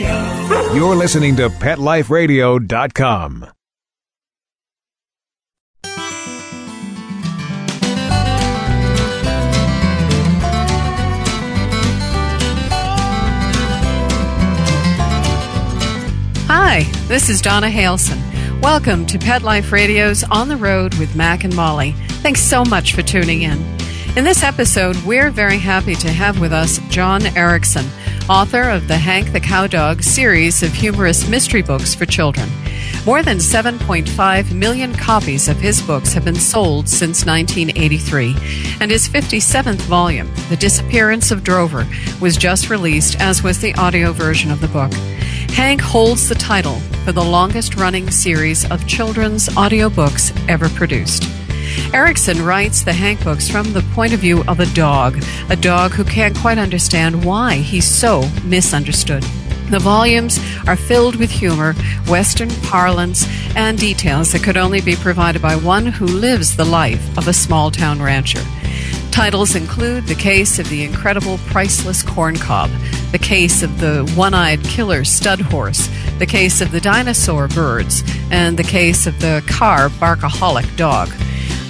Radio. You're listening to PetLifeRadio.com. Hi, this is Donna Halson. Welcome to Pet Life Radio's On the Road with Mac and Molly. Thanks so much for tuning in. In this episode, we're very happy to have with us John Erickson, author of the Hank the Cowdog series of humorous mystery books for children. More than 7.5 million copies of his books have been sold since 1983, and his 57th volume, The Disappearance of Drover, was just released, as was the audio version of the book. Hank holds the title for the longest running series of children's audiobooks ever produced. Erickson writes the Hank books from the point of view of a dog, a dog who can't quite understand why he's so misunderstood. The volumes are filled with humor, Western parlance, and details that could only be provided by one who lives the life of a small town rancher. Titles include The Case of the Incredible Priceless Corn Cob, The Case of the One Eyed Killer Stud Horse, The Case of the Dinosaur Birds, and The Case of the Car Barkaholic Dog.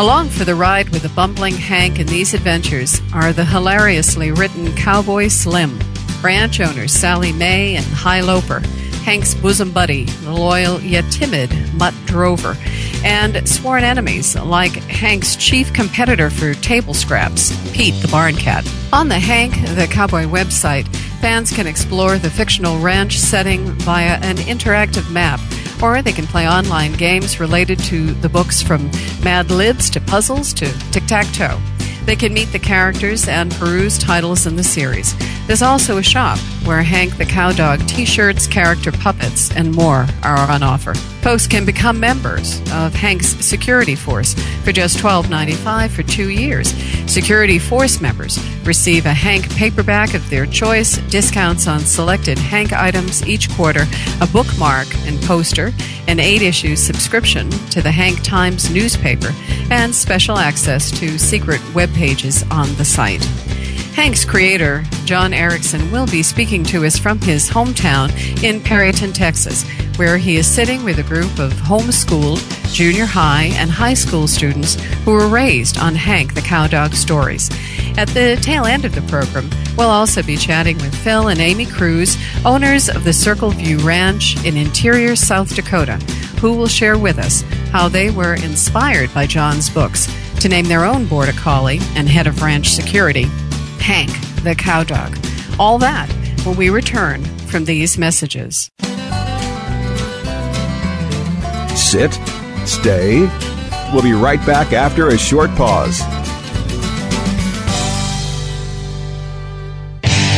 Along for the ride with the bumbling Hank in these adventures are the hilariously written Cowboy Slim, ranch owners Sally May and High Loper, Hank's bosom buddy, the loyal yet timid Mutt Drover, and sworn enemies like Hank's chief competitor for table scraps, Pete the Barn Cat. On the Hank the Cowdog website, fans can explore the fictional ranch setting via an interactive map or they can play online games related to the books from Mad Libs to puzzles to tic tac toe. They can meet the characters and peruse titles in the series. There's also a shop where Hank the Cowdog t shirts, character puppets, and more are on offer. Folks can become members of Hank's Security Force for just $12.95 for two years. Security Force members receive a Hank paperback of their choice, discounts on selected Hank items each quarter, a bookmark and poster, an eight issue subscription to the Hank Times newspaper, and special access to secret web pages on the site. Hank's creator, John Erickson, will be speaking to us from his hometown in Perryton, Texas, where he is sitting with a group of homeschooled junior high and high school students who were raised on Hank the Cowdog stories. At the tail end of the program, we'll also be chatting with Phil and Amy Cruz, owners of the Circle View Ranch in interior South Dakota, who will share with us how they were inspired by John's books to name their own border collie and head of ranch security, Hank the cow dog. All that when we return from these messages. Sit, stay. We'll be right back after a short pause.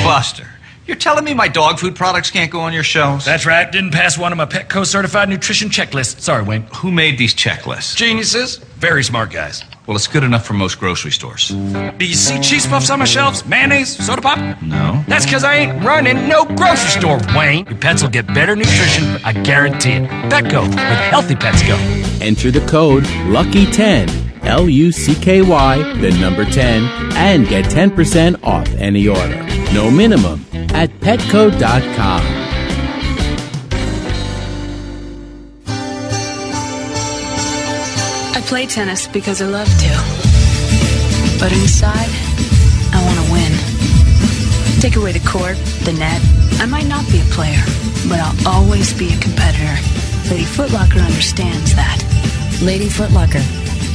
Buster, you're telling me my dog food products can't go on your shelves? That's right. Didn't pass one of my Petco certified nutrition checklists. Sorry, Wayne. Who made these checklists? Geniuses. Very smart guys. Well, it's good enough for most grocery stores. Do you see cheese puffs on my shelves? Mayonnaise? Soda pop? No. That's because I ain't running no grocery store, Wayne. Your pets will get better nutrition, I guarantee it. Petco, where the healthy pets go. Enter the code LUCKY10, L U C K Y, the number 10, and get 10% off any order. No minimum at petco.com. play tennis because I love to. But inside, I want to win. Take away the court, the net. I might not be a player, but I'll always be a competitor. Lady Footlocker understands that. Lady Footlocker,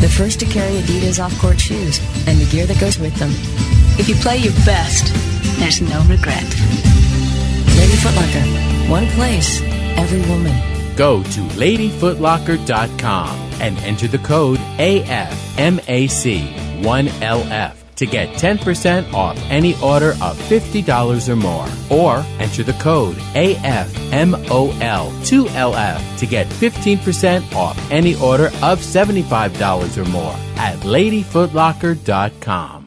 the first to carry Adidas off-court shoes and the gear that goes with them. If you play your best, there's no regret. Lady Footlocker, one place, every woman. Go to ladyfootlocker.com and enter the code AFMAC1LF to get 10% off any order of $50 or more. Or enter the code AFMOL2LF to get 15% off any order of $75 or more at ladyfootlocker.com.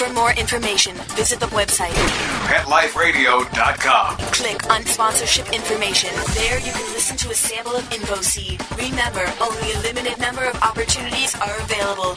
For more information, visit the website PetLifeRadio.com. Click on sponsorship information. There you can listen to a sample of InfoSeed. Remember, only a limited number of opportunities are available.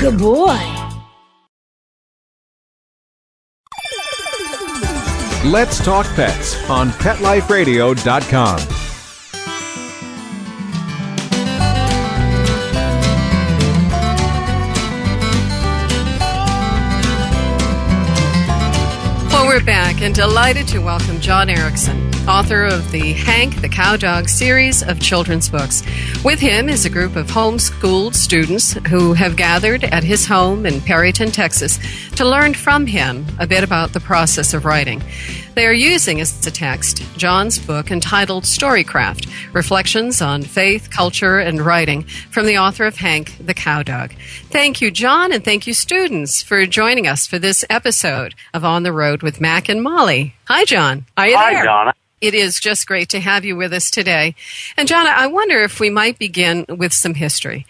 Good boy. Let's Talk Pets on PetLifeRadio.com. we're back and delighted to welcome John Erickson, author of the Hank the Cowdog series of children's books. With him is a group of homeschooled students who have gathered at his home in Perryton, Texas, to learn from him a bit about the process of writing. They are using as a text John's book entitled Storycraft Reflections on Faith, Culture, and Writing from the author of Hank the Cowdog. Thank you, John, and thank you, students, for joining us for this episode of On the Road with Mac and Molly. Hi, John. Are you Hi, there? Donna. It is just great to have you with us today. And, John, I wonder if we might begin with some history.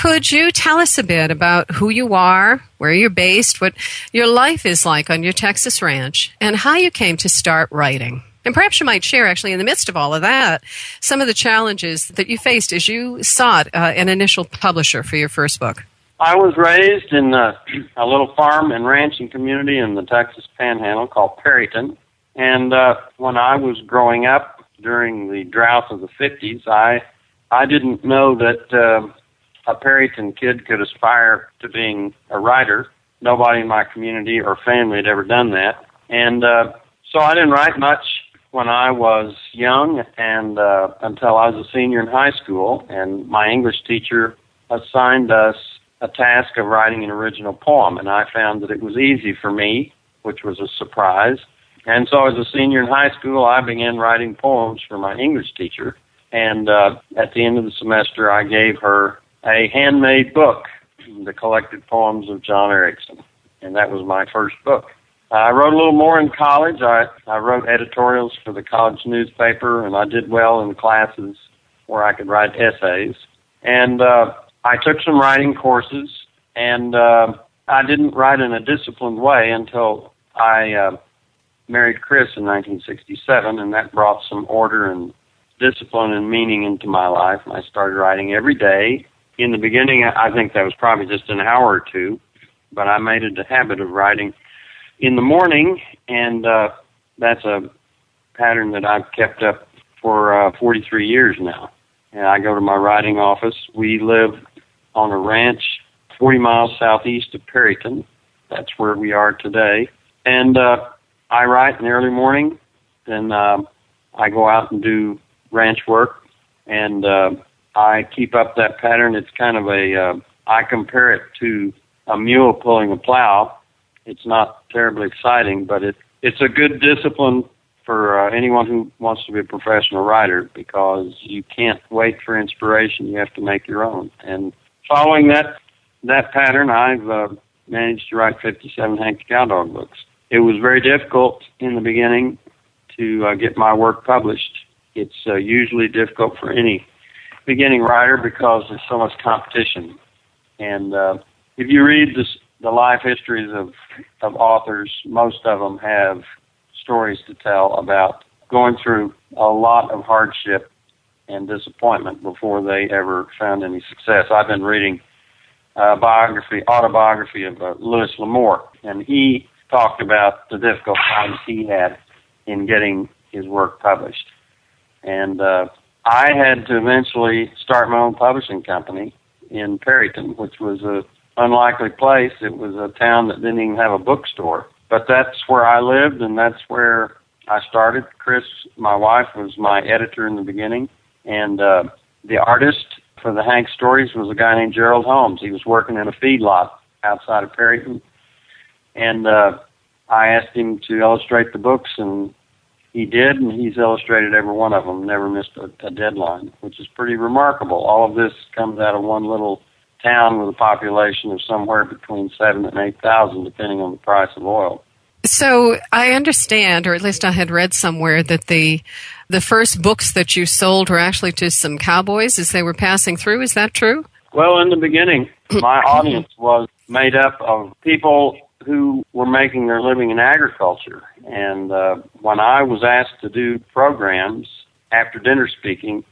Could you tell us a bit about who you are, where you're based, what your life is like on your Texas ranch, and how you came to start writing? And perhaps you might share, actually, in the midst of all of that, some of the challenges that you faced as you sought uh, an initial publisher for your first book. I was raised in a, a little farm and ranching community in the Texas Panhandle called Perryton. And uh, when I was growing up during the drought of the 50s, I I didn't know that uh, a Perryton kid could aspire to being a writer. Nobody in my community or family had ever done that, and uh, so I didn't write much when I was young, and uh, until I was a senior in high school, and my English teacher assigned us a task of writing an original poem, and I found that it was easy for me, which was a surprise. And so, as a senior in high school, I began writing poems for my English teacher. And uh, at the end of the semester, I gave her a handmade book, the collected poems of John Erickson, and that was my first book. I wrote a little more in college. I, I wrote editorials for the college newspaper, and I did well in classes where I could write essays. And uh, I took some writing courses, and uh, I didn't write in a disciplined way until I uh, married Chris in 1967, and that brought some order and discipline and meaning into my life. And I started writing every day. In the beginning, I think that was probably just an hour or two, but I made it a habit of writing in the morning, and uh, that's a pattern that I've kept up for uh, 43 years now. And I go to my writing office. We live on a ranch 40 miles southeast of Perryton. That's where we are today. And uh, I write in the early morning, then um, I go out and do ranch work, and uh, I keep up that pattern. It's kind of a uh, I compare it to a mule pulling a plow. It's not terribly exciting, but it it's a good discipline for uh, anyone who wants to be a professional writer because you can't wait for inspiration. You have to make your own. And following that that pattern, I've uh, managed to write 57 Hank the Cowdog books. It was very difficult in the beginning to uh, get my work published. It's uh, usually difficult for any beginning writer because there's so much competition. And uh, if you read this, the life histories of, of authors, most of them have stories to tell about going through a lot of hardship and disappointment before they ever found any success. I've been reading a biography, autobiography of uh, Louis L'Amour, and he talked about the difficult times he had in getting his work published. And uh, I had to eventually start my own publishing company in Perryton, which was a unlikely place. It was a town that didn't even have a bookstore. But that's where I lived, and that's where I started. Chris, my wife, was my editor in the beginning, and uh, the artist for the Hank stories was a guy named Gerald Holmes. He was working in a feedlot outside of Perryton, And uh, I asked him to illustrate the books, and he did, and he's illustrated every one of them, never missed a, a deadline, which is pretty remarkable. All of this comes out of one little town with a population of somewhere between seven and eight thousand, depending on the price of oil. So I understand, or at least I had read somewhere that the the first books that you sold were actually to some cowboys as they were passing through. Is that true? Well, in the beginning, my audience was made up of people who were making their living in agriculture. And uh, when I was asked to do programs after dinner speaking,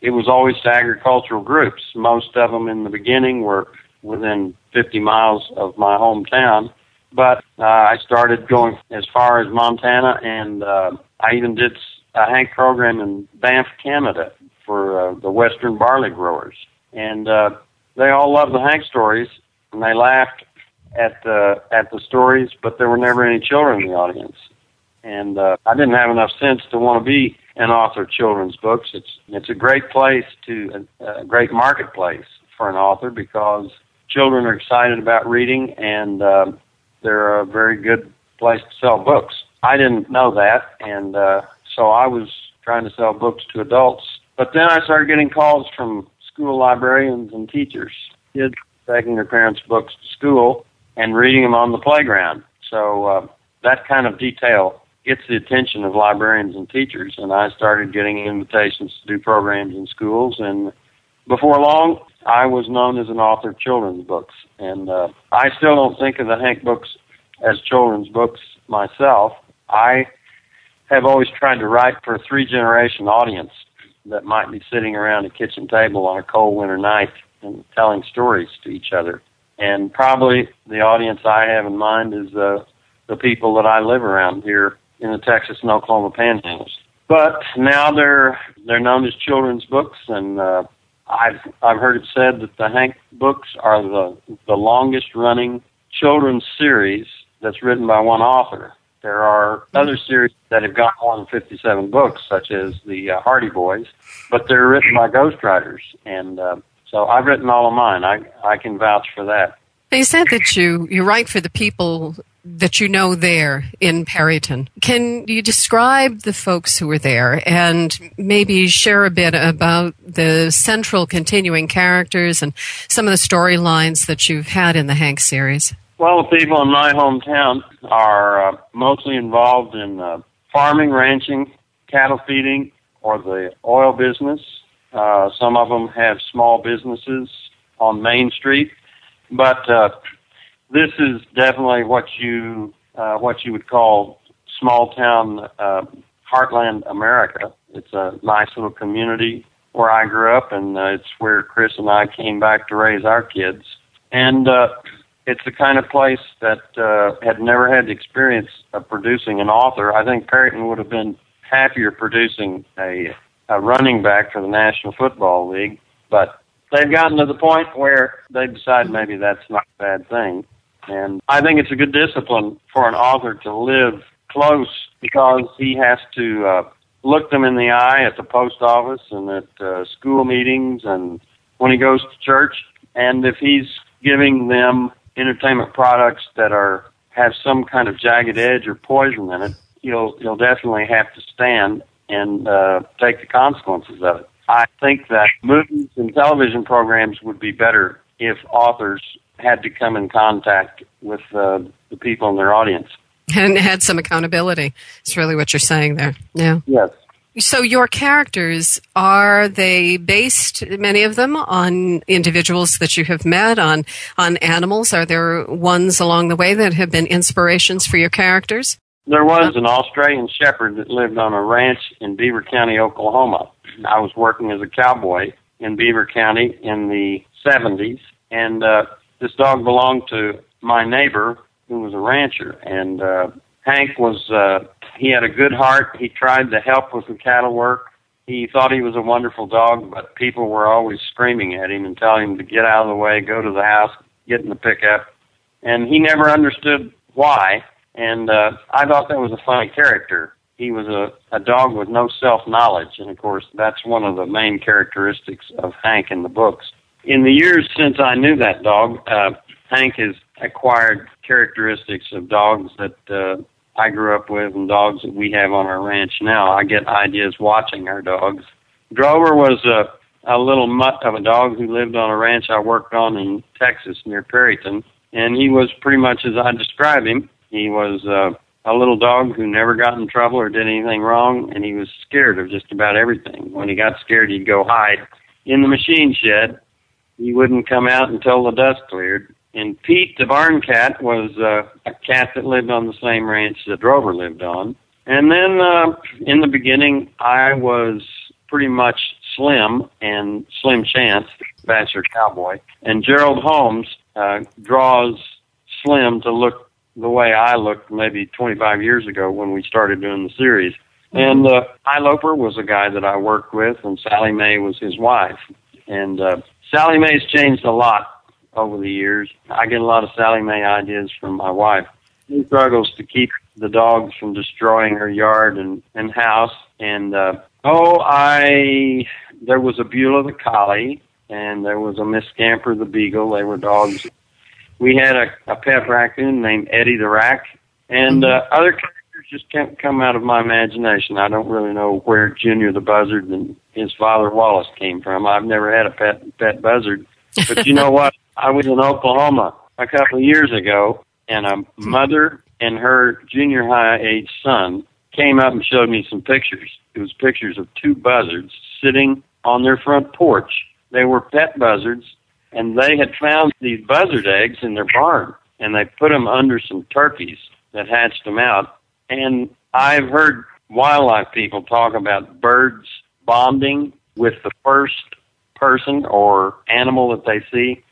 it was always to agricultural groups. Most of them in the beginning were within 50 miles of my hometown. But uh, I started going as far as Montana, and uh, I even did a Hank program in Banff, Canada, for uh, the Western barley growers. And uh, they all loved the Hank stories, and they laughed at the at the stories, but there were never any children in the audience. And uh, I didn't have enough sense to want to be an author of children's books. It's it's a great place to a, a great marketplace for an author because children are excited about reading, and uh, they're a very good place to sell books. I didn't know that, and uh, so I was trying to sell books to adults. But then I started getting calls from school librarians and teachers, kids taking their parents' books to school and reading them on the playground. So uh, that kind of detail gets the attention of librarians and teachers, and I started getting invitations to do programs in schools. And before long, I was known as an author of children's books, and uh, I still don't think of the Hank books as children's books myself. I have always tried to write for a three generation audience that might be sitting around a kitchen table on a cold winter night and telling stories to each other. And probably the audience I have in mind is uh, the people that I live around here in the Texas and Oklahoma panhandles. But now they're they're known as children's books, and uh, I've I've heard it said that the Hank books are the the longest running children's series that's written by one author. There are other series that have got more than 57 books, such as the uh, Hardy Boys, but they're written by ghostwriters, and uh, so I've written all of mine. I I can vouch for that. You said that you you write for the people that you know there in Perryton. Can you describe the folks who were there and maybe share a bit about the central continuing characters and some of the storylines that you've had in the Hank series? Well, the people in my hometown are uh, mostly involved in uh, farming, ranching, cattle feeding, or the oil business. Uh, some of them have small businesses on Main Street, but uh, this is definitely what you uh, what you would call small town uh, heartland America. It's a nice little community where I grew up, and uh, it's where Chris and I came back to raise our kids. And uh, it's the kind of place that uh, had never had the experience of producing an author. I think Perryton would have been happier producing a, a running back for the National Football League, but they've gotten to the point where they decide maybe that's not a bad thing. And I think it's a good discipline for an author to live close because he has to uh, look them in the eye at the post office and at uh, school meetings and when he goes to church. And if he's giving them entertainment products that are have some kind of jagged edge or poison in it, he'll he'll definitely have to stand and uh, take the consequences of it. I think that movies and television programs would be better if authors had to come in contact with uh, the people in their audience. And had some accountability. It's really what you're saying there. Yeah. Yes. So your characters are they based many of them on individuals that you have met on on animals? Are there ones along the way that have been inspirations for your characters? There was an Australian shepherd that lived on a ranch in Beaver County, Oklahoma. I was working as a cowboy in Beaver County in the 70s, and uh, this dog belonged to my neighbor who was a rancher, and uh, Hank was uh, he had a good heart. He tried to help with the cattle work. He thought he was a wonderful dog, but people were always screaming at him and telling him to get out of the way, go to the house, get in the pickup, and he never understood why. And uh, I thought that was a funny character. He was a, a dog with no self knowledge, and of course, that's one of the main characteristics of Hank in the books in the years since I knew that dog, uh, Hank has acquired characteristics of dogs that uh, I grew up with and dogs that we have on our ranch now. I get ideas watching our dogs. Drover was a a little mutt of a dog who lived on a ranch I worked on in Texas near Perryton, and he was pretty much as I describe him. He was uh, a little dog who never got in trouble or did anything wrong, and he was scared of just about everything. When he got scared, he'd go hide in the machine shed. He wouldn't come out until the dust cleared. And Pete, the barn cat, was uh, a cat that lived on the same ranch that Drover lived on. And then uh, in the beginning, I was pretty much Slim and Slim Chance, bachelor cowboy. And Gerald Holmes uh, draws Slim to look the way I looked maybe 25 years ago when we started doing the series. And uh, Loper was a guy that I worked with, and Sally May was his wife. And uh, Sally May's changed a lot over the years. I get a lot of Sally May ideas from my wife. She struggles to keep the dogs from destroying her yard and, and house. And uh, oh, I there was a Beulah the collie, and there was a Miss Scamper the beagle. They were dogs. We had a, a pet raccoon named Eddy the Rac, and uh, other characters just can't come out of my imagination. I don't really know where Junior the buzzard and his father Wallace came from. I've never had a pet pet buzzard, but you know what? I was in Oklahoma a couple of years ago, and a mother and her junior high age son came up and showed me some pictures. It was pictures of two buzzards sitting on their front porch. They were pet buzzards, and they had found these buzzard eggs in their barn, and they put them under some turkeys that hatched them out. And I've heard wildlife people talk about birds bonding with the first person or animal that they see.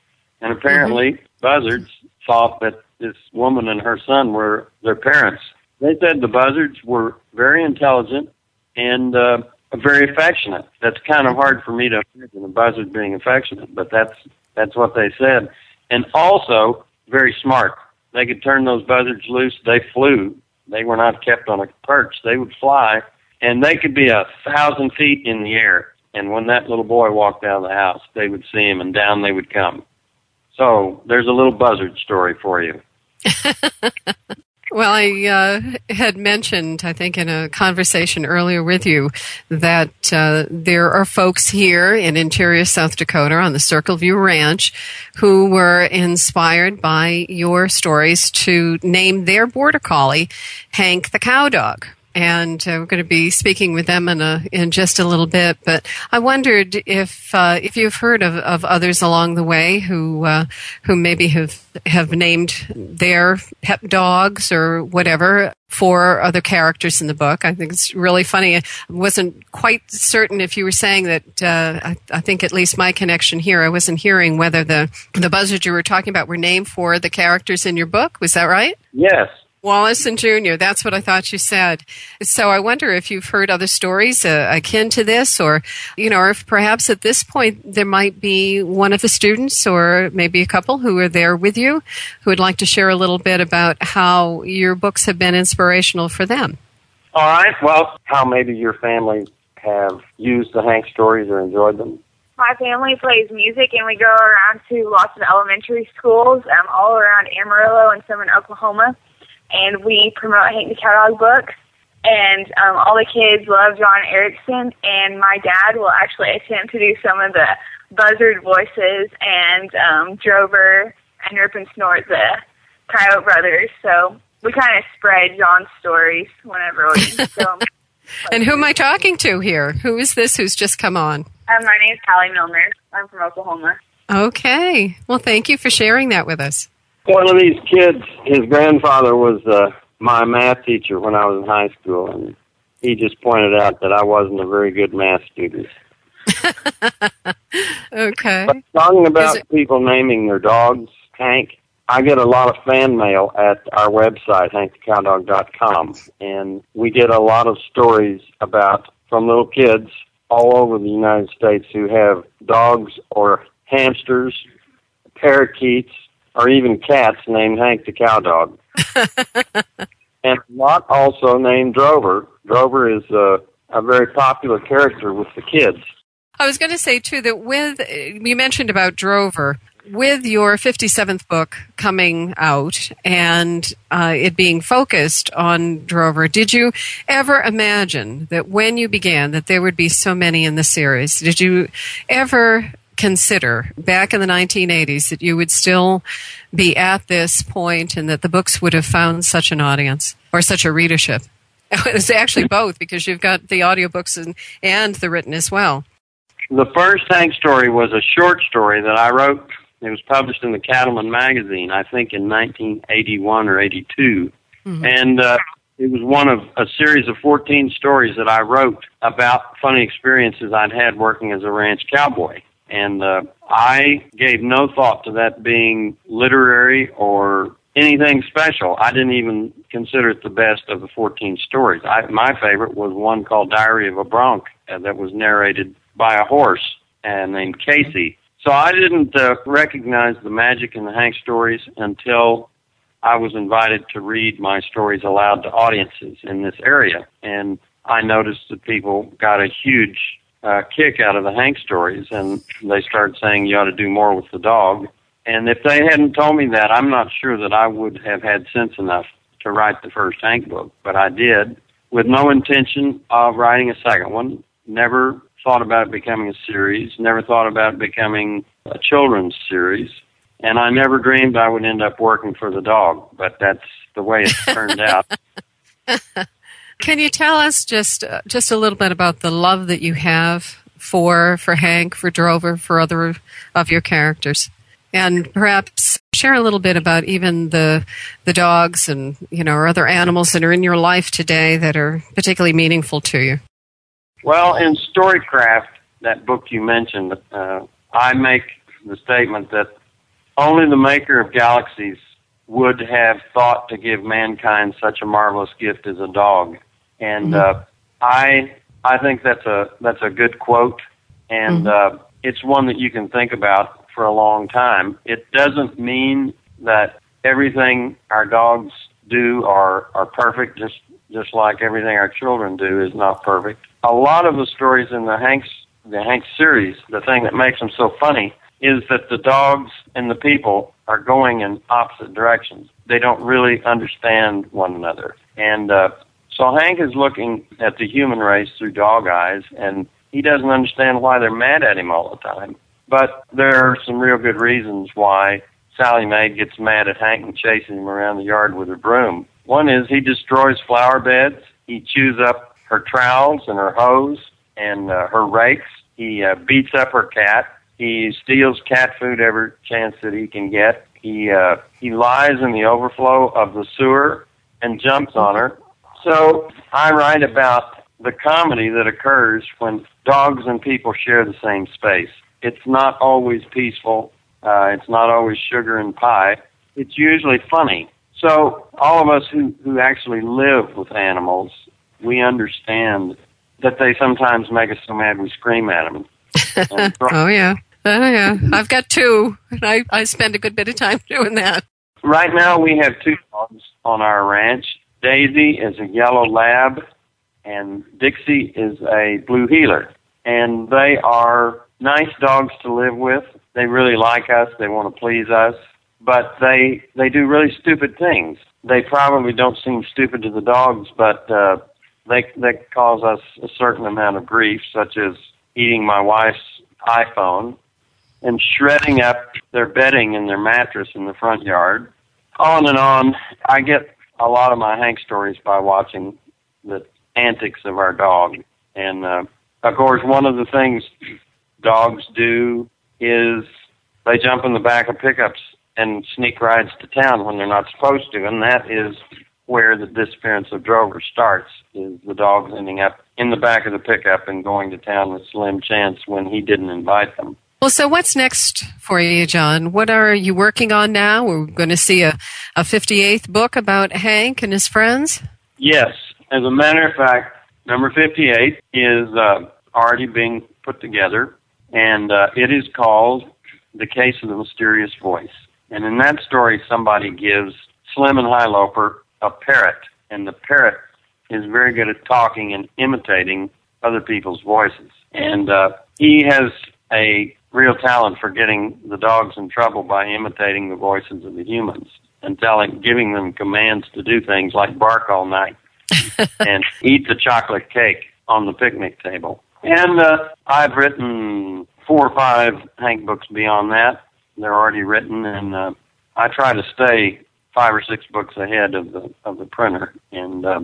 And apparently, mm-hmm. buzzards thought that this woman and her son were their parents. They said the buzzards were very intelligent and uh, very affectionate. That's kind of hard for me to imagine a buzzard being affectionate, but that's that's what they said. And also very smart. They could turn those buzzards loose. They flew. They were not kept on a perch. They would fly, and they could be a thousand feet in the air. And when that little boy walked out of the house, they would see him, and down they would come. So there's a little buzzard story for you. Well, I uh, had mentioned, I think, in a conversation earlier with you, that uh, there are folks here in interior South Dakota on the Circle View Ranch who were inspired by your stories to name their border collie Hank the Cow Dog and uh, we're going to be speaking with them in a, in just a little bit. But I wondered if uh, if you've heard of, of others along the way who uh, who maybe have have named their pet dogs or whatever for other characters in the book. I think it's really funny. I wasn't quite certain if you were saying that. Uh, I, I think at least my connection here, I wasn't hearing whether the the buzzards you were talking about were named for the characters in your book. Was that right? Yes, Wallace and Junior. That's what I thought you said. So I wonder if you've heard other stories uh, akin to this, or you know, or if perhaps at this point there might be one of the students, or maybe a couple who are there with you, who would like to share a little bit about how your books have been inspirational for them. All right. Well, how maybe your family have used the Hank stories or enjoyed them. My family plays music, and we go around to lots of elementary schools um, all around Amarillo and some in Oklahoma and we promote Hank the Cowdog books. And um, all the kids love John Erickson, and my dad will actually attempt to do some of the buzzard voices and um, Drover and Rip and Snort, the Coyote brothers. So we kind of spread John's stories whenever we film. and who am I talking to here? Who is this who's just come on? Um, my name is Callie Milner. I'm from Oklahoma. Okay. Well, thank you for sharing that with us. One of these kids, his grandfather was uh, my math teacher when I was in high school, and he just pointed out that I wasn't a very good math student. okay. But talking about it- people naming their dogs Hank, I get a lot of fan mail at our website, hankthecowdog.com, and we get a lot of stories about from little kids all over the United States who have dogs or hamsters, parakeets, or even cats named Hank the Cow Dog. and lot also named Drover. Drover is a, a very popular character with the kids. I was going to say too that with you mentioned about Drover. with your 57th book coming out and uh, it being focused on Drover, did you ever imagine that when you began that there would be so many in the series? Did you ever consider back in the 1980s that you would still be at this point and that the books would have found such an audience or such a readership? It's actually both because you've got the audiobooks and, and the written as well. The first Hank story was a short story that I wrote. It was published in the Cattleman magazine, I think in 1981 or 82. Mm-hmm. And uh, it was one of a series of 14 stories that I wrote about funny experiences I'd had working as a ranch cowboy. And uh, I gave no thought to that being literary or anything special. I didn't even consider it the best of the 14 stories. I, my favorite was one called Diary of a Bronc uh, that was narrated by a horse uh, named Casey. So I didn't uh, recognize the magic in the Hank stories until I was invited to read my stories aloud to audiences in this area. And I noticed that people got a huge uh, kick out of the Hank stories, and they started saying you ought to do more with the dog. And if they hadn't told me that, I'm not sure that I would have had sense enough to write the first Hank book. But I did, with no intention of writing a second one. Never thought about it becoming a series. Never thought about it becoming a children's series. And I never dreamed I would end up working for the dog. But that's the way it turned out. Can you tell us just uh, just a little bit about the love that you have for for Hank, for Drover, for other of your characters, and perhaps share a little bit about even the the dogs and you know or other animals that are in your life today that are particularly meaningful to you. Well, in Storycraft, that book you mentioned, uh, I make the statement that only the maker of galaxies would have thought to give mankind such a marvelous gift as a dog and uh, I I think that's a that's a good quote, and uh, it's one that you can think about for a long time. It doesn't mean that everything our dogs do are are perfect, just just like everything our children do is not perfect. A lot of the stories in the Hanks the Hanks series, the thing that makes them so funny is that the dogs and the people are going in opposite directions. They don't really understand one another, and uh, so Hank is looking at the human race through dog eyes, and he doesn't understand why they're mad at him all the time. But there are some real good reasons why Sally May gets mad at Hank and chases him around the yard with a broom. One is he destroys flower beds. He chews up her trowels and her hose and uh, her rakes. He uh, beats up her cat. He steals cat food every chance that he can get. He uh, he lies in the overflow of the sewer and jumps on her. So I write about the comedy that occurs when dogs and people share the same space. It's not always peaceful. Uh, it's not always sugar and pie. It's usually funny. So all of us who, who actually live with animals, we understand that they sometimes make us so mad we scream at them. oh yeah. Oh yeah. I've got two and I, I spend a good bit of time doing that. Right now we have two dogs on our ranch Daisy is a yellow lab, and Dixie is a blue heeler. And they are nice dogs to live with. They really like us. They want to please us. But they they do really stupid things. They probably don't seem stupid to the dogs, but uh, they they cause us a certain amount of grief, such as eating my wife's iPhone and shredding up their bedding and their mattress in the front yard. On and on. I get a lot of my Hank stories by watching the antics of our dog. And uh, of course, one of the things dogs do is they jump in the back of pickups and sneak rides to town when they're not supposed to, and that is where the disappearance of Drover starts. Is the dogs ending up in the back of the pickup and going to town with Slim Chance when he didn't invite them. Well, so what's next for you, John? What are you working on now? We're going to see a, a 58th book about Hank and his friends? Yes. As a matter of fact, number 58 is uh, already being put together, and uh, it is called The Case of the Mysterious Voice. And in that story, somebody gives Slim and Highloper a parrot, and the parrot is very good at talking and imitating other people's voices. And uh, he has a real talent for getting the dogs in trouble by imitating the voices of the humans and telling, giving them commands to do things like bark all night and eat the chocolate cake on the picnic table. And uh, I've written four or five Hank books beyond that. They're already written, and uh, I try to stay five or six books ahead of the of the printer. And uh,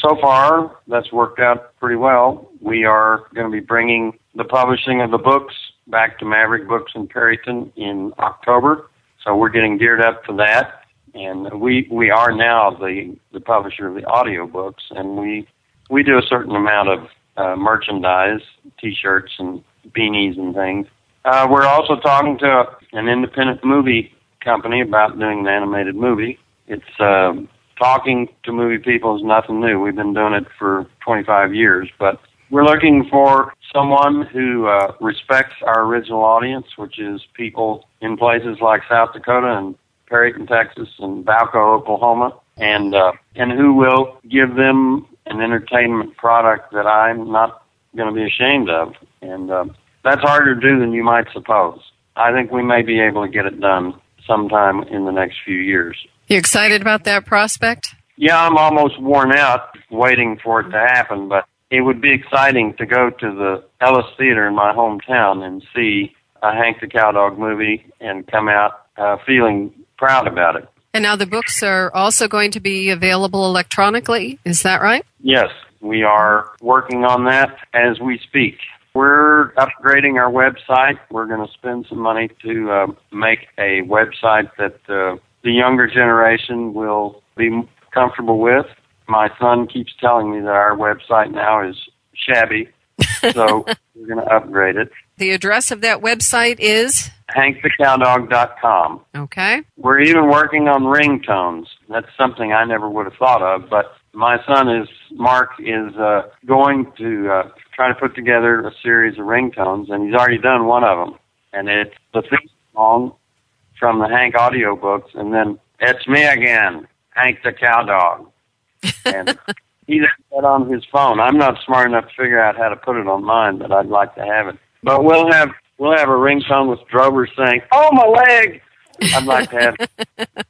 so far, that's worked out pretty well. We are going to be bringing the publishing of the books back to Maverick Books in Perryton in October. So we're getting geared up for that. And we we are now the the publisher of the audio books, and we we do a certain amount of uh, merchandise, T-shirts and beanies and things. Uh, we're also talking to an independent movie company about doing an animated movie. It's uh, talking to movie people is nothing new. We've been doing it for 25 years, but we're looking for someone who uh, respects our original audience, which is people in places like South Dakota and Perryton, Texas, and Balko, Oklahoma, and uh, and who will give them an entertainment product that I'm not going to be ashamed of, and uh, that's harder to do than you might suppose. I think we may be able to get it done sometime in the next few years. You excited about that prospect? Yeah, I'm almost worn out waiting for it to happen, but it would be exciting to go to the Ellis Theater in my hometown and see a Hank the Cowdog movie and come out uh, feeling proud about it. And now the books are also going to be available electronically. Is that right? Yes, we are working on that as we speak. We're upgrading our website. We're going to spend some money to uh, make a website that uh, the younger generation will be comfortable with. My son keeps telling me that our website now is shabby, so we're going to upgrade it. The address of that website is hankthecowdog.com. Okay. We're even working on ringtones. That's something I never would have thought of, but my son is Mark is uh, going to uh, try to put together a series of ringtones, and he's already done one of them, and it's the theme song from the Hank audio books, and then it's me again, Hank the Cowdog, and he did that on his phone. I'm not smart enough to figure out how to put it on mine, but I'd like to have it. But we'll have we'll have a ringtone with Drover saying, "Oh my leg." I'd like to have.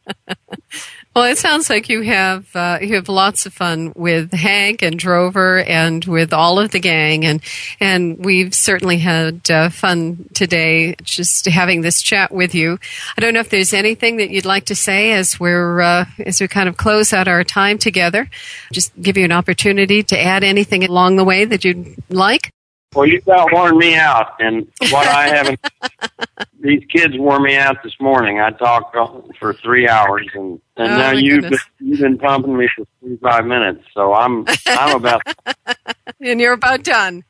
Well, it sounds like you have uh, you have lots of fun with Hank and Drover and with all of the gang, and and we've certainly had uh, fun today just having this chat with you. I don't know if there's anything that you'd like to say as we're uh, as we kind of close out our time together. Just give you an opportunity to add anything along the way that you'd like. Well, you've got worn me out, and what I haven't. these kids wore me out this morning. I talked for three hours, and and Oh, now you've been, you've been pumping me for forty five minutes. So I'm I'm about and you're about done.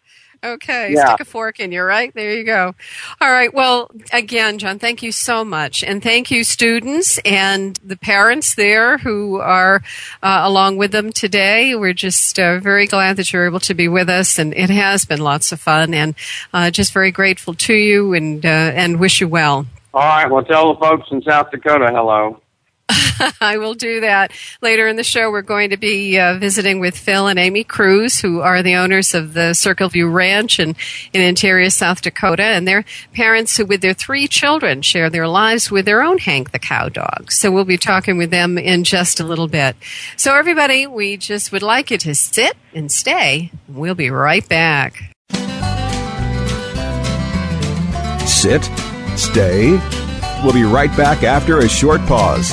Okay, Yeah. stick a fork in you, right? There you go. All right. Well, again, John, thank you so much. And thank you, students and the parents there who are uh, along with them today. We're just uh, very glad that you're able to be with us, and it has been lots of fun, and uh, just very grateful to you and, uh, and wish you well. all right. Well, tell the folks in South Dakota hello. I will do that. Later in the show, we're going to be uh, visiting with Phil and Amy Cruz, who are the owners of the Circle View Ranch in, in interior South Dakota, and their parents who, with their three children, share their lives with their own Hank the Cow Dog. So we'll be talking with them in just a little bit. So everybody, we just would like you to sit and stay. We'll be right back. Sit, stay. We'll be right back after a short pause.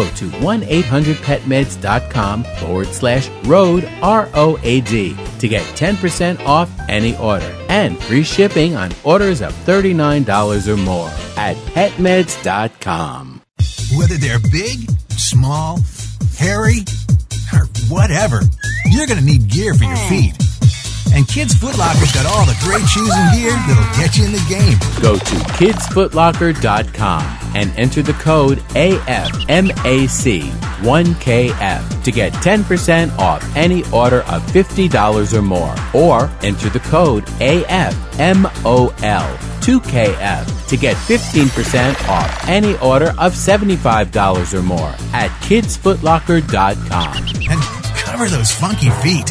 To 1 800petmeds.com forward slash road, R O A D, to get 10% off any order and free shipping on orders of $39 or more at petmeds.com. Whether they're big, small, hairy, or whatever, you're going to need gear for your feet. And Kids Foot Locker's got all the great shoes and gear that'll get you in the game. Go to kidsfootlocker.com and enter the code AFMAC1KF to get 10% off any order of $50 or more. Or enter the code AFMOL2KF to get 15% off any order of $75 or more at kidsfootlocker.com. And cover those funky feet.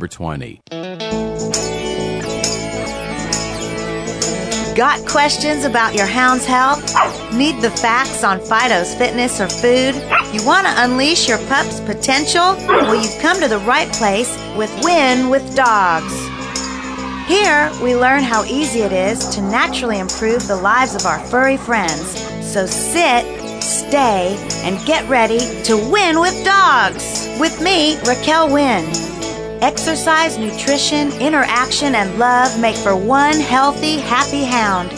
20. Got questions about your hound's health? Need the facts on Fido's fitness or food? You want to unleash your pup's potential? Well, you've come to the right place with Win with Dogs. Here, we learn how easy it is to naturally improve the lives of our furry friends. So sit, stay, and get ready to win with dogs. With me, Raquel Wynn. Exercise, nutrition, interaction, and love make for one healthy, happy hound.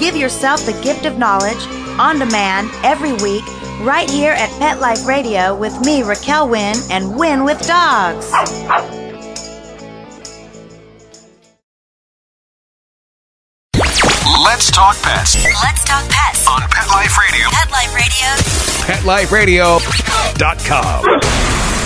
Give yourself the gift of knowledge on demand every week right here at Pet Life Radio with me, Raquel Wynn, and Win with Dogs. Let's talk pets Let's talk pets on Pet Life Radio. Pet Life Radio. PetLifeRadio.com.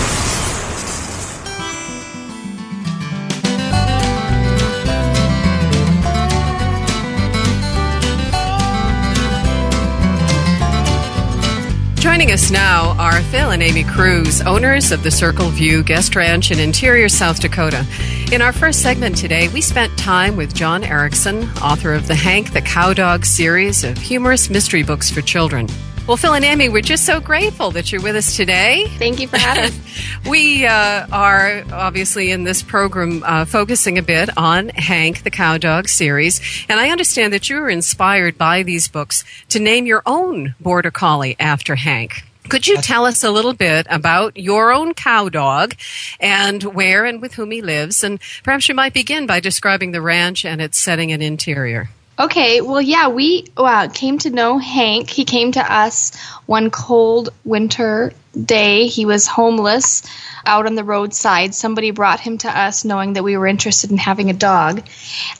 Joining us now are Phil and Amy Cruz, owners of the Circle View Guest Ranch in Interior, South Dakota. In our first segment today, we spent time with John Erickson, author of the Hank the Cowdog series of humorous mystery books for children. Well, Phil and Amy, we're just so grateful that you're with us today. Thank you for having us. we uh, are obviously in this program uh, focusing a bit on Hank the Cowdog series, and I understand that you were inspired by these books to name your own border collie after Hank. Could you tell us a little bit about your own cow dog and where and with whom he lives? And perhaps you might begin by describing the ranch and its setting and interior. Okay, well, yeah, we uh, came to know Hank. He came to us one cold winter day. He was homeless out on the roadside. Somebody brought him to us knowing that we were interested in having a dog.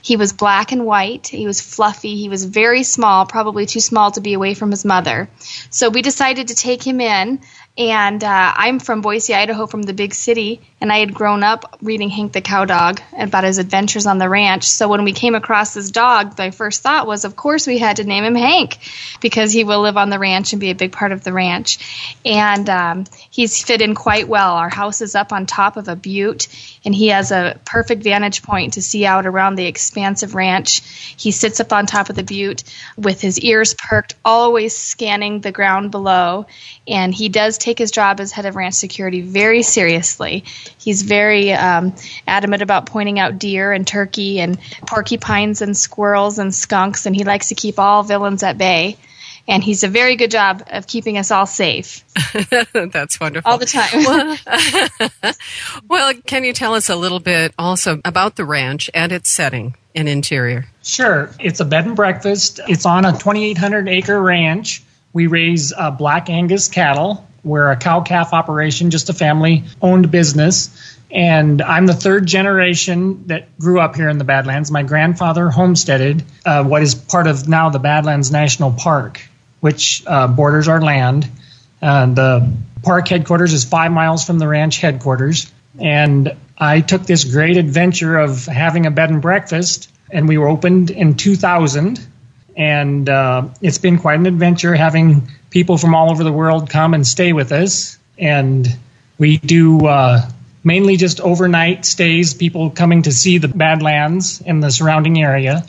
He was black and white. He was fluffy. He was very small, probably too small to be away from his mother. So we decided to take him in. And uh, I'm from Boise, Idaho, from the big city, and I had grown up reading Hank the Cowdog about his adventures on the ranch. So when we came across this dog, my first thought was, of course, we had to name him Hank because he will live on the ranch and be a big part of the ranch. And um, he's fit in quite well. Our house is up on top of a butte, and he has a perfect vantage point to see out around the expansive ranch. He sits up on top of the butte with his ears perked, always scanning the ground below. And he does take his job as head of ranch security very seriously. He's very um, adamant about pointing out deer and turkey and porcupines and squirrels and skunks, and he likes to keep all villains at bay. And he's a very good job of keeping us all safe. That's wonderful. All the time. well, well, can you tell us a little bit also about the ranch and its setting and interior? Sure. It's a bed and breakfast. It's on a 2,800 acre ranch. We raise uh, black Angus cattle. We're a cow calf operation, just a family owned business. And I'm the third generation that grew up here in the Badlands. My grandfather homesteaded uh, what is part of now the Badlands National Park, which uh, borders our land. Uh, the park headquarters is five miles from the ranch headquarters. And I took this great adventure of having a bed and breakfast, and we were opened in 2000. And uh, it's been quite an adventure having people from all over the world come and stay with us. And we do uh, mainly just overnight stays, people coming to see the Badlands and the surrounding area.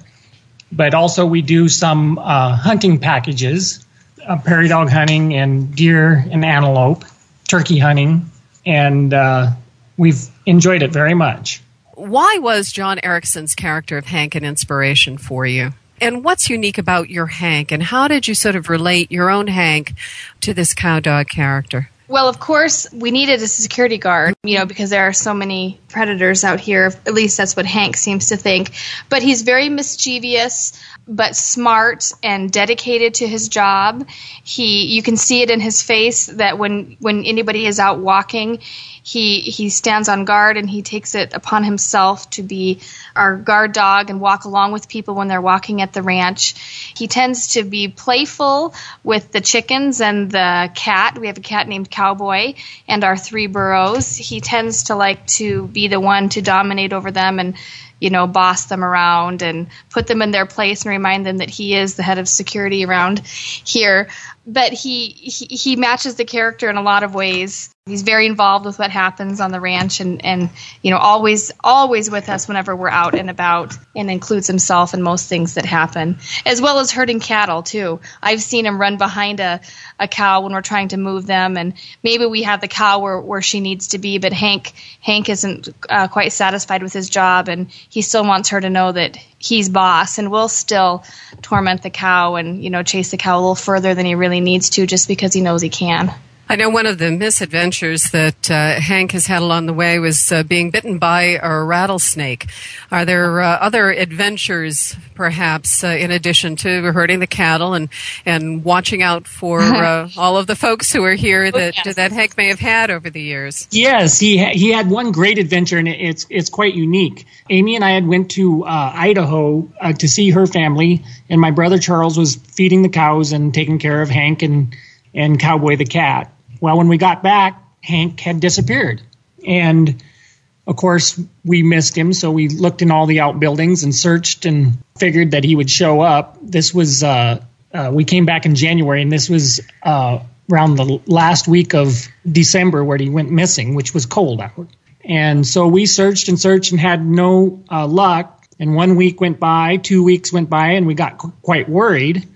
But also, we do some uh, hunting packages. uh, prairie dog hunting and deer and antelope, turkey hunting, and uh, we've enjoyed it very much. Why was John Erickson's character of Hank an inspiration for you? And what's unique about your Hank, and how did you sort of relate your own Hank to this cow dog character? Well, of course, we needed a security guard, you know, because there are so many predators out here. At least that's what Hank seems to think. But he's very mischievous, but smart and dedicated to his job. He, you can see it in his face that when when anybody is out walking, he he stands on guard and he takes it upon himself to be our guard dog and walk along with people when they're walking at the ranch. He tends to be playful with the chickens and the cat. We have a cat named Cowboy and our three burros. He tends to like to be the one to dominate over them and you know, boss them around and put them in their place and remind them that he is the head of security around here. But he, he, he matches the character in a lot of ways. He's very involved with what happens on the ranch and, and you know always always with us whenever we're out and about and includes himself in most things that happen as well as herding cattle too. I've seen him run behind a, a cow when we're trying to move them and maybe we have the cow where, where she needs to be but Hank Hank isn't uh, quite satisfied with his job and he still wants her to know that he's boss and will still torment the cow and you know chase the cow a little further than he really needs to just because he knows he can. I know one of the misadventures that uh, Hank has had along the way was uh, being bitten by a rattlesnake. Are there uh, other adventures, perhaps, uh, in addition to herding the cattle and, and watching out for uh, all of the folks who are here that, yes. that Hank may have had over the years? Yes, he ha- he had one great adventure, and it's it's quite unique. Amy and I had went to uh, Idaho to see her family, and my brother Charles was feeding the cows and taking care of Hank and and Cowboy the cat. Well, when we got back, Hank had disappeared. And of course, we missed him, so we looked in all the outbuildings and searched and figured that he would show up. This was, uh, uh, we came back in January, and this was uh, around the last week of December where he went missing, which was cold out. And so we searched and searched and had no uh, luck. And one week went by, two weeks went by, and we got qu- quite worried.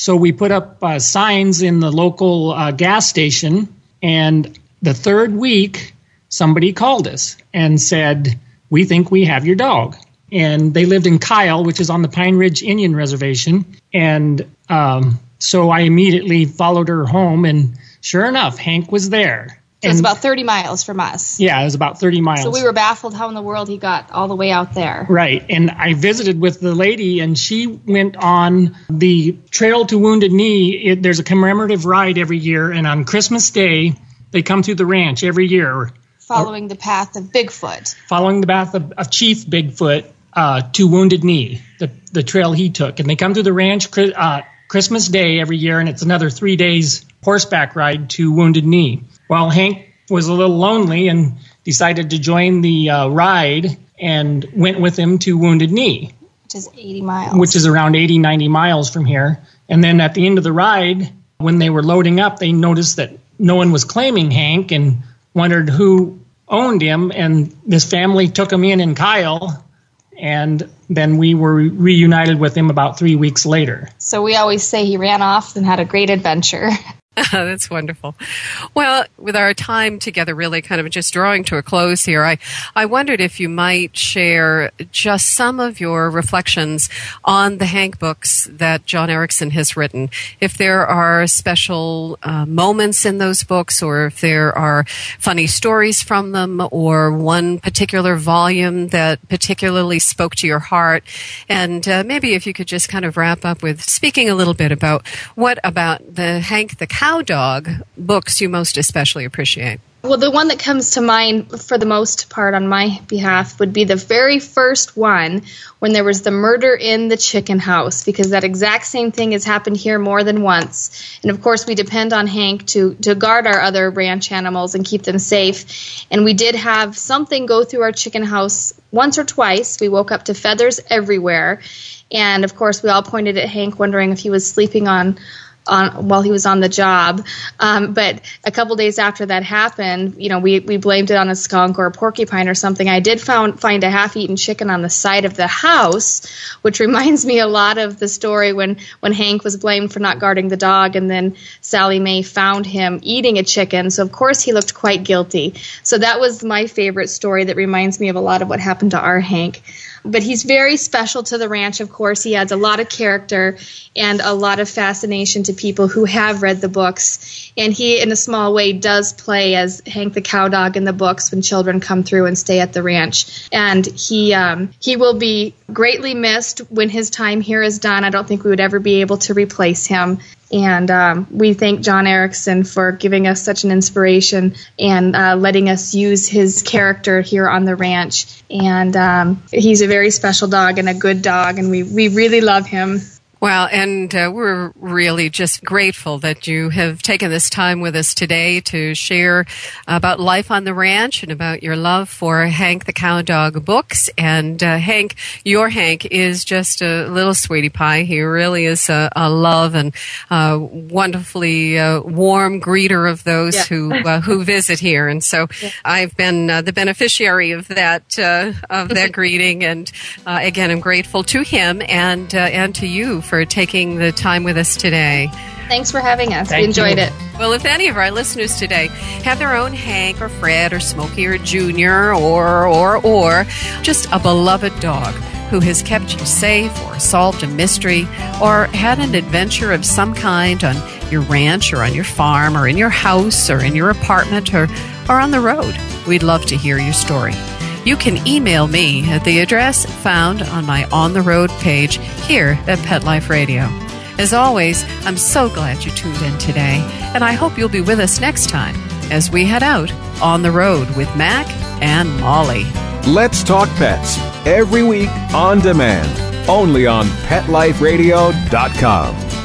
So we put up uh, signs in the local uh, gas station, and the third week, somebody called us and said, "We think we have your dog." And they lived in Kyle, which is on the Pine Ridge Indian Reservation, and um, so I immediately followed her home, and sure enough, Hank was there. So it's about 30 miles from us. Yeah, it was about 30 miles. So we were baffled how in the world he got all the way out there. Right. And I visited with the lady, and she went on the Trail to Wounded Knee. It, there's a commemorative ride every year, and on Christmas Day, they come through the ranch every year. Following the path of Bigfoot. Following the path of, of Chief Bigfoot uh, to Wounded Knee, the, the trail he took. And they come through the ranch uh, Christmas Day every year, and it's another three days horseback ride to Wounded Knee. Well, Hank was a little lonely and decided to join the uh, ride and went with him to Wounded Knee, which is 80 miles. which is around 80, 90 miles from here. And then at the end of the ride, when they were loading up, they noticed that no one was claiming Hank and wondered who owned him. And this family took him in and Kyle. And then we were reunited with him about three weeks later. So we always say he ran off and had a great adventure. That's wonderful. Well, with our time together really kind of just drawing to a close here, I, I wondered if you might share just some of your reflections on the Hank books that John Erickson has written. If there are special uh, moments in those books, or if there are funny stories from them, or one particular volume that particularly spoke to your heart. And uh, maybe if you could just kind of wrap up with speaking a little bit about what about the Hank the Cow Dog books you most especially appreciate? Well, the one that comes to mind for the most part on my behalf would be the very first one when there was the murder in the chicken house, because that exact same thing has happened here more than once. And of course, we depend on Hank to, to guard our other ranch animals and keep them safe. And we did have something go through our chicken house once or twice. We woke up to feathers everywhere. And of course, we all pointed at Hank, wondering if he was sleeping on on while he was on the job. Um, but a couple days after that happened, you know, we, we blamed it on a skunk or a porcupine or something. I did found, find a half-eaten chicken on the side of the house, which reminds me a lot of the story when when Hank was blamed for not guarding the dog, and then Sally May found him eating a chicken. So of course he looked quite guilty. So that was my favorite story that reminds me of a lot of what happened to our Hank. But he's very special to the ranch, of course. He adds a lot of character and a lot of fascination to people who have read the books. And he, in a small way, does play as Hank the Cowdog in the books when children come through and stay at the ranch. And he um, he will be greatly missed when his time here is done. I don't think we would ever be able to replace him. And um, we thank John Erickson for giving us such an inspiration and uh, letting us use his character here on the ranch. And um, he's a very special dog and a good dog, and we, we really love him. Well, and uh, we're really just grateful that you have taken this time with us today to share about life on the ranch and about your love for Hank the Cowdog books. And uh, Hank, your Hank is just a little sweetie pie. He really is a, a love and uh, wonderfully uh, warm greeter of those yeah. who uh, who visit here. And so yeah. I've been uh, the beneficiary of that of that greeting. And again, I'm grateful to him and and to you for taking the time with us today. Thanks for having us. Thank we enjoyed you. it. Well, if any of our listeners today have their own Hank or Fred or Smokey or Junior or or or just a beloved dog who has kept you safe or solved a mystery or had an adventure of some kind on your ranch or on your farm or in your house or in your apartment or, or on the road, we'd love to hear your story you can email me at the address found on my On the Road page here at Pet Life Radio. As always, I'm so glad you tuned in today, and I hope you'll be with us next time as we head out on the road with Mac and Molly. Let's talk pets every week on demand, only on PetLifeRadio.com.